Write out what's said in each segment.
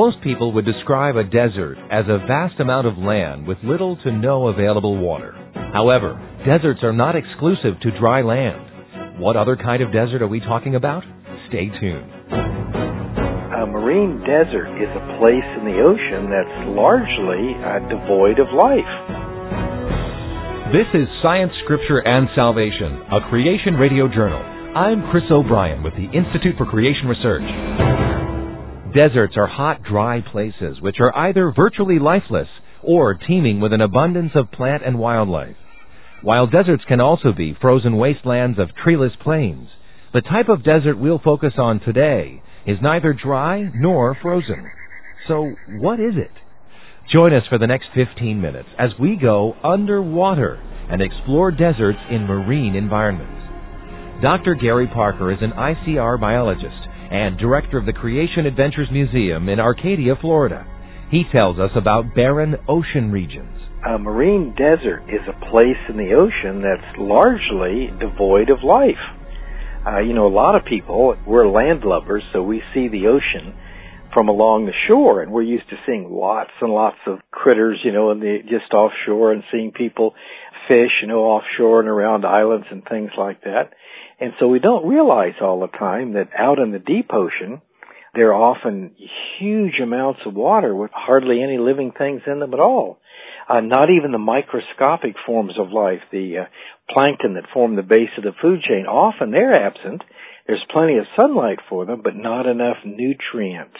Most people would describe a desert as a vast amount of land with little to no available water. However, deserts are not exclusive to dry land. What other kind of desert are we talking about? Stay tuned. A marine desert is a place in the ocean that's largely uh, devoid of life. This is Science, Scripture, and Salvation, a Creation Radio Journal. I'm Chris O'Brien with the Institute for Creation Research. Deserts are hot, dry places which are either virtually lifeless or teeming with an abundance of plant and wildlife. While deserts can also be frozen wastelands of treeless plains, the type of desert we'll focus on today is neither dry nor frozen. So what is it? Join us for the next 15 minutes as we go underwater and explore deserts in marine environments. Dr. Gary Parker is an ICR biologist and director of the Creation Adventures Museum in Arcadia, Florida. He tells us about barren ocean regions. A marine desert is a place in the ocean that's largely devoid of life. Uh, you know, a lot of people, we're landlubbers, so we see the ocean from along the shore, and we're used to seeing lots and lots of critters, you know, in the just offshore, and seeing people fish, you know, offshore and around islands and things like that. And so we don't realize all the time that out in the deep ocean, there are often huge amounts of water with hardly any living things in them at all. Uh, not even the microscopic forms of life, the uh, plankton that form the base of the food chain, often they're absent. There's plenty of sunlight for them, but not enough nutrient.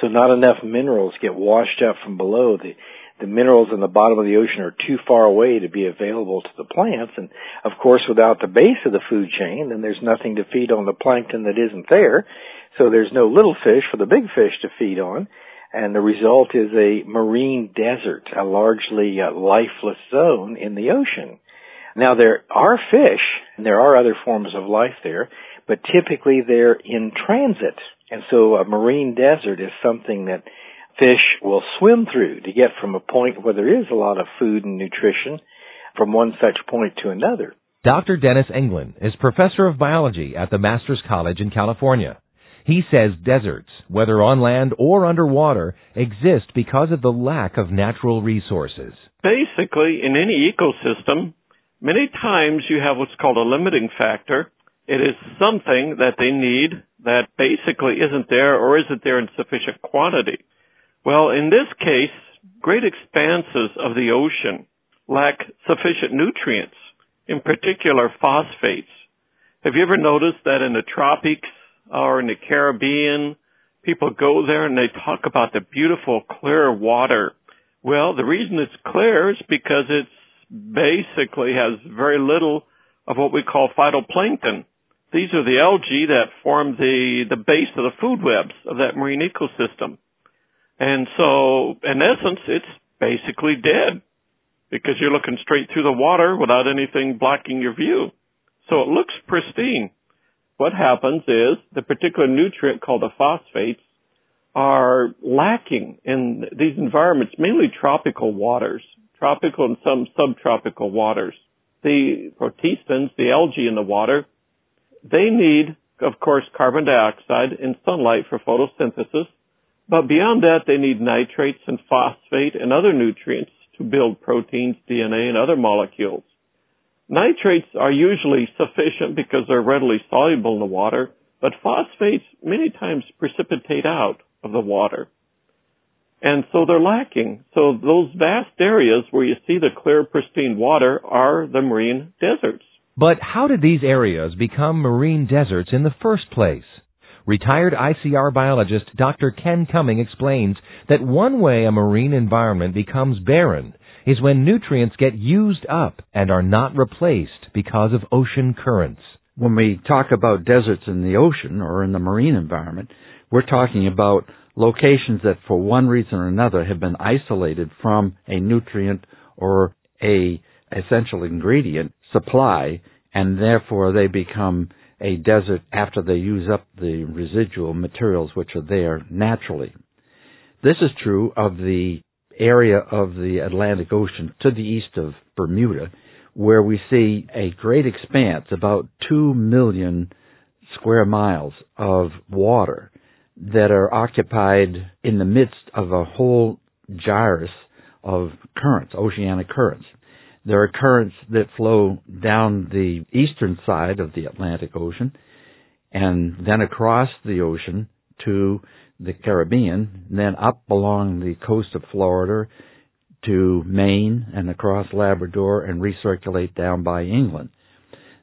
So not enough minerals get washed up from below. The the minerals in the bottom of the ocean are too far away to be available to the plants. And of course, without the base of the food chain, then there's nothing to feed on the plankton that isn't there. So there's no little fish for the big fish to feed on. And the result is a marine desert, a largely uh, lifeless zone in the ocean. Now there are fish and there are other forms of life there, but typically they're in transit. And so a marine desert is something that fish will swim through to get from a point where there is a lot of food and nutrition from one such point to another. Dr. Dennis Englin is professor of biology at the Masters College in California. He says deserts, whether on land or underwater, exist because of the lack of natural resources. Basically, in any ecosystem, many times you have what's called a limiting factor. It is something that they need that basically isn't there or isn't there in sufficient quantity. Well, in this case, great expanses of the ocean lack sufficient nutrients, in particular phosphates. Have you ever noticed that in the tropics or in the Caribbean, people go there and they talk about the beautiful clear water? Well, the reason it's clear is because it basically has very little of what we call phytoplankton. These are the algae that form the, the base of the food webs of that marine ecosystem. And so, in essence, it's basically dead because you're looking straight through the water without anything blocking your view. So it looks pristine. What happens is the particular nutrient called the phosphates are lacking in these environments, mainly tropical waters, tropical and some subtropical waters. The protistans, the algae in the water, they need, of course, carbon dioxide and sunlight for photosynthesis but beyond that, they need nitrates and phosphate and other nutrients to build proteins, DNA, and other molecules. Nitrates are usually sufficient because they're readily soluble in the water, but phosphates many times precipitate out of the water. And so they're lacking. So those vast areas where you see the clear, pristine water are the marine deserts. But how did these areas become marine deserts in the first place? Retired ICR biologist Dr. Ken Cumming explains that one way a marine environment becomes barren is when nutrients get used up and are not replaced because of ocean currents. When we talk about deserts in the ocean or in the marine environment, we're talking about locations that for one reason or another have been isolated from a nutrient or a essential ingredient supply and therefore they become a desert after they use up the residual materials which are there naturally. This is true of the area of the Atlantic Ocean to the east of Bermuda, where we see a great expanse, about two million square miles of water that are occupied in the midst of a whole gyrus of currents, oceanic currents. There are currents that flow down the eastern side of the Atlantic Ocean and then across the ocean to the Caribbean, then up along the coast of Florida to Maine and across Labrador and recirculate down by England.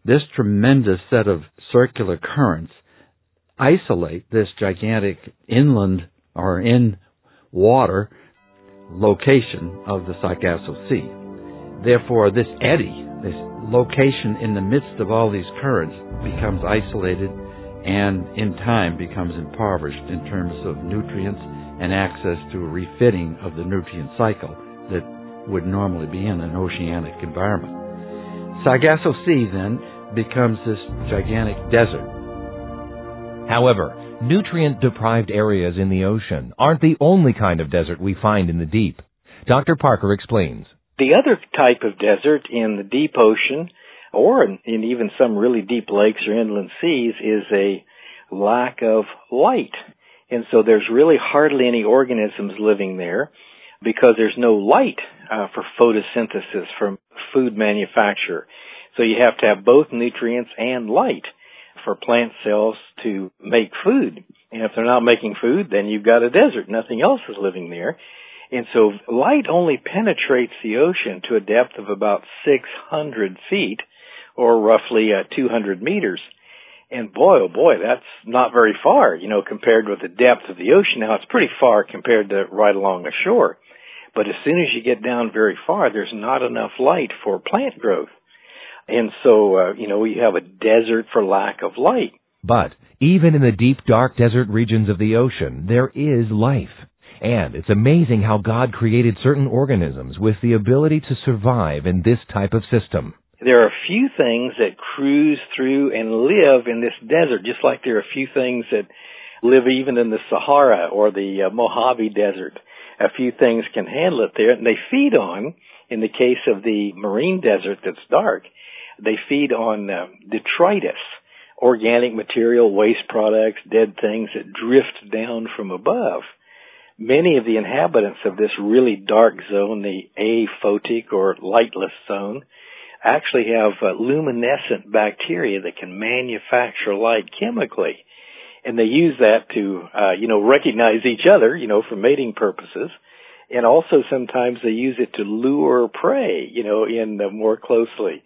This tremendous set of circular currents isolate this gigantic inland or in water location of the Sargasso Sea. Therefore, this eddy, this location in the midst of all these currents, becomes isolated and in time becomes impoverished in terms of nutrients and access to a refitting of the nutrient cycle that would normally be in an oceanic environment. Sargasso Sea then becomes this gigantic desert. However, nutrient deprived areas in the ocean aren't the only kind of desert we find in the deep. Dr. Parker explains. The other type of desert in the deep ocean or in, in even some really deep lakes or inland seas is a lack of light. And so there's really hardly any organisms living there because there's no light uh, for photosynthesis from food manufacture. So you have to have both nutrients and light for plant cells to make food. And if they're not making food, then you've got a desert. Nothing else is living there. And so light only penetrates the ocean to a depth of about 600 feet or roughly uh, 200 meters. And boy, oh boy, that's not very far, you know, compared with the depth of the ocean. Now it's pretty far compared to right along the shore. But as soon as you get down very far, there's not enough light for plant growth. And so, uh, you know, you have a desert for lack of light. But even in the deep, dark desert regions of the ocean, there is life. And it's amazing how God created certain organisms with the ability to survive in this type of system. There are a few things that cruise through and live in this desert, just like there are a few things that live even in the Sahara or the uh, Mojave Desert. A few things can handle it there, and they feed on, in the case of the marine desert that's dark, they feed on uh, detritus, organic material, waste products, dead things that drift down from above many of the inhabitants of this really dark zone, the aphotic or lightless zone, actually have uh, luminescent bacteria that can manufacture light chemically. And they use that to, uh, you know, recognize each other, you know, for mating purposes. And also sometimes they use it to lure prey, you know, in uh, more closely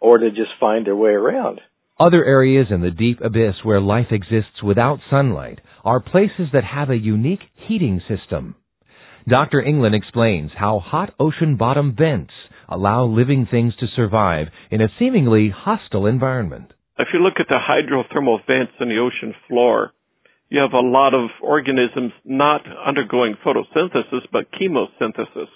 or to just find their way around. Other areas in the deep abyss where life exists without sunlight are places that have a unique heating system. Dr. Englin explains how hot ocean bottom vents allow living things to survive in a seemingly hostile environment. If you look at the hydrothermal vents in the ocean floor, you have a lot of organisms not undergoing photosynthesis but chemosynthesis,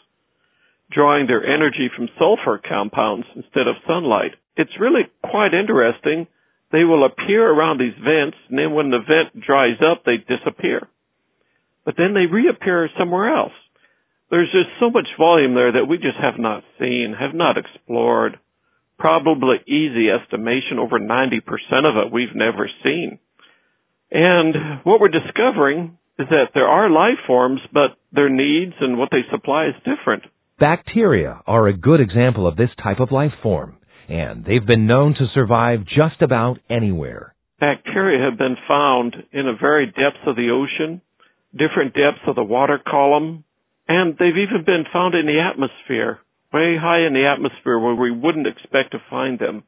drawing their energy from sulfur compounds instead of sunlight it's really quite interesting. They will appear around these vents, and then when the vent dries up, they disappear. But then they reappear somewhere else. There's just so much volume there that we just have not seen, have not explored. Probably easy estimation, over 90% of it we've never seen. And what we're discovering is that there are life forms, but their needs and what they supply is different. Bacteria are a good example of this type of life form and they've been known to survive just about anywhere. Bacteria have been found in the very depths of the ocean, different depths of the water column, and they've even been found in the atmosphere, way high in the atmosphere where we wouldn't expect to find them.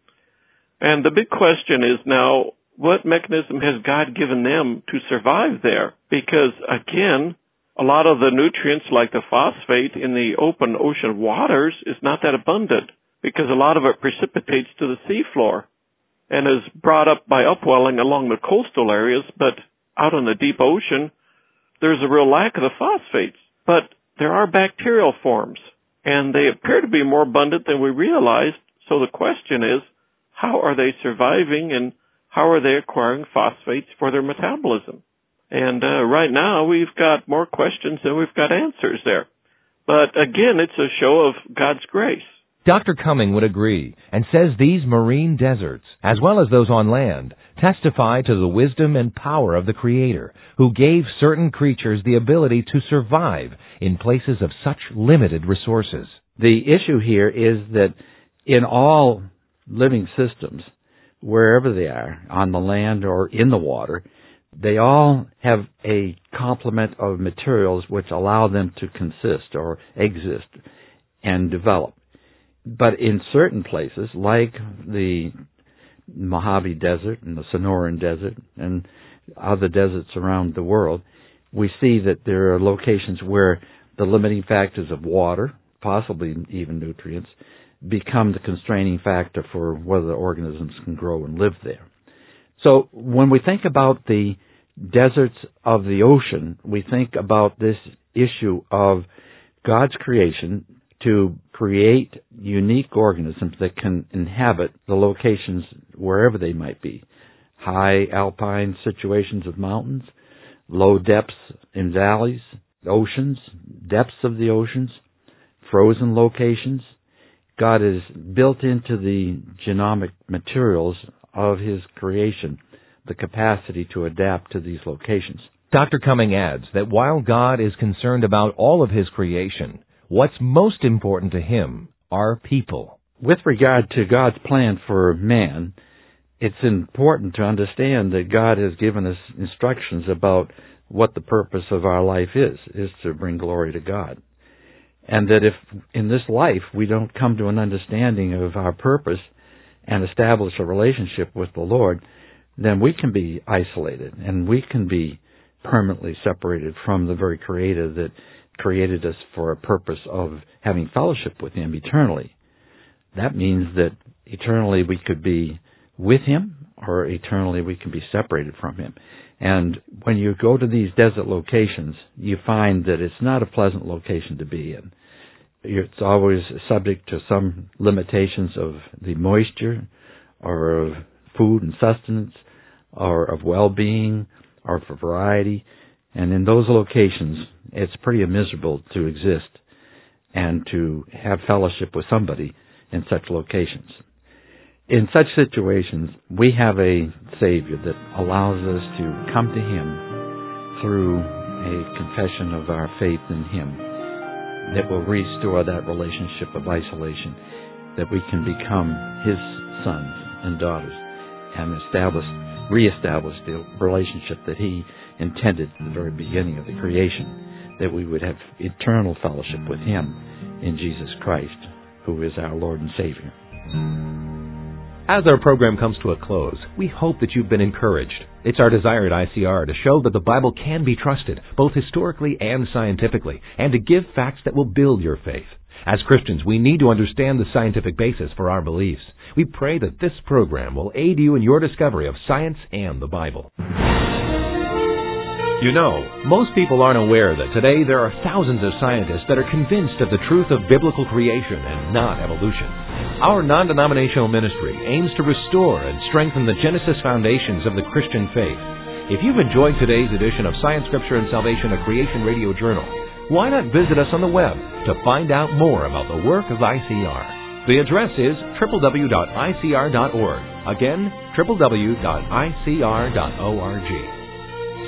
And the big question is now, what mechanism has God given them to survive there? Because again, a lot of the nutrients like the phosphate in the open ocean waters is not that abundant because a lot of it precipitates to the seafloor and is brought up by upwelling along the coastal areas, but out in the deep ocean, there's a real lack of the phosphates. But there are bacterial forms, and they appear to be more abundant than we realized. So the question is, how are they surviving and how are they acquiring phosphates for their metabolism? And uh, right now, we've got more questions than we've got answers there. But again, it's a show of God's grace. Dr. Cumming would agree and says these marine deserts, as well as those on land, testify to the wisdom and power of the Creator, who gave certain creatures the ability to survive in places of such limited resources. The issue here is that in all living systems, wherever they are, on the land or in the water, they all have a complement of materials which allow them to consist or exist and develop. But in certain places, like the Mojave Desert and the Sonoran Desert and other deserts around the world, we see that there are locations where the limiting factors of water, possibly even nutrients, become the constraining factor for whether organisms can grow and live there. So when we think about the deserts of the ocean, we think about this issue of God's creation to create unique organisms that can inhabit the locations wherever they might be. High alpine situations of mountains, low depths in valleys, oceans, depths of the oceans, frozen locations. God has built into the genomic materials of His creation the capacity to adapt to these locations. Dr. Cumming adds that while God is concerned about all of His creation, what's most important to Him are people. With regard to God's plan for man, it's important to understand that God has given us instructions about what the purpose of our life is, is to bring glory to God. And that if in this life we don't come to an understanding of our purpose and establish a relationship with the Lord, then we can be isolated and we can be permanently separated from the very Creator that created us for a purpose of having fellowship with Him eternally. That means that eternally we could be with Him or eternally we can be separated from Him. And when you go to these desert locations, you find that it's not a pleasant location to be in. It's always subject to some limitations of the moisture or of food and sustenance or of well-being or for variety. And in those locations, it's pretty miserable to exist and to have fellowship with somebody in such locations. In such situations, we have a Savior that allows us to come to Him through a confession of our faith in Him that will restore that relationship of isolation, that we can become His sons and daughters and establish, reestablish the relationship that He intended at the very beginning of the creation, that we would have eternal fellowship with Him in Jesus Christ, who is our Lord and Savior. As our program comes to a close, we hope that you've been encouraged. It's our desire at ICR to show that the Bible can be trusted, both historically and scientifically, and to give facts that will build your faith. As Christians, we need to understand the scientific basis for our beliefs. We pray that this program will aid you in your discovery of science and the Bible. You know, most people aren't aware that today there are thousands of scientists that are convinced of the truth of biblical creation and not evolution. Our non denominational ministry aims to restore and strengthen the Genesis foundations of the Christian faith. If you've enjoyed today's edition of Science, Scripture, and Salvation, a Creation Radio Journal, why not visit us on the web to find out more about the work of ICR? The address is www.icr.org. Again, www.icr.org.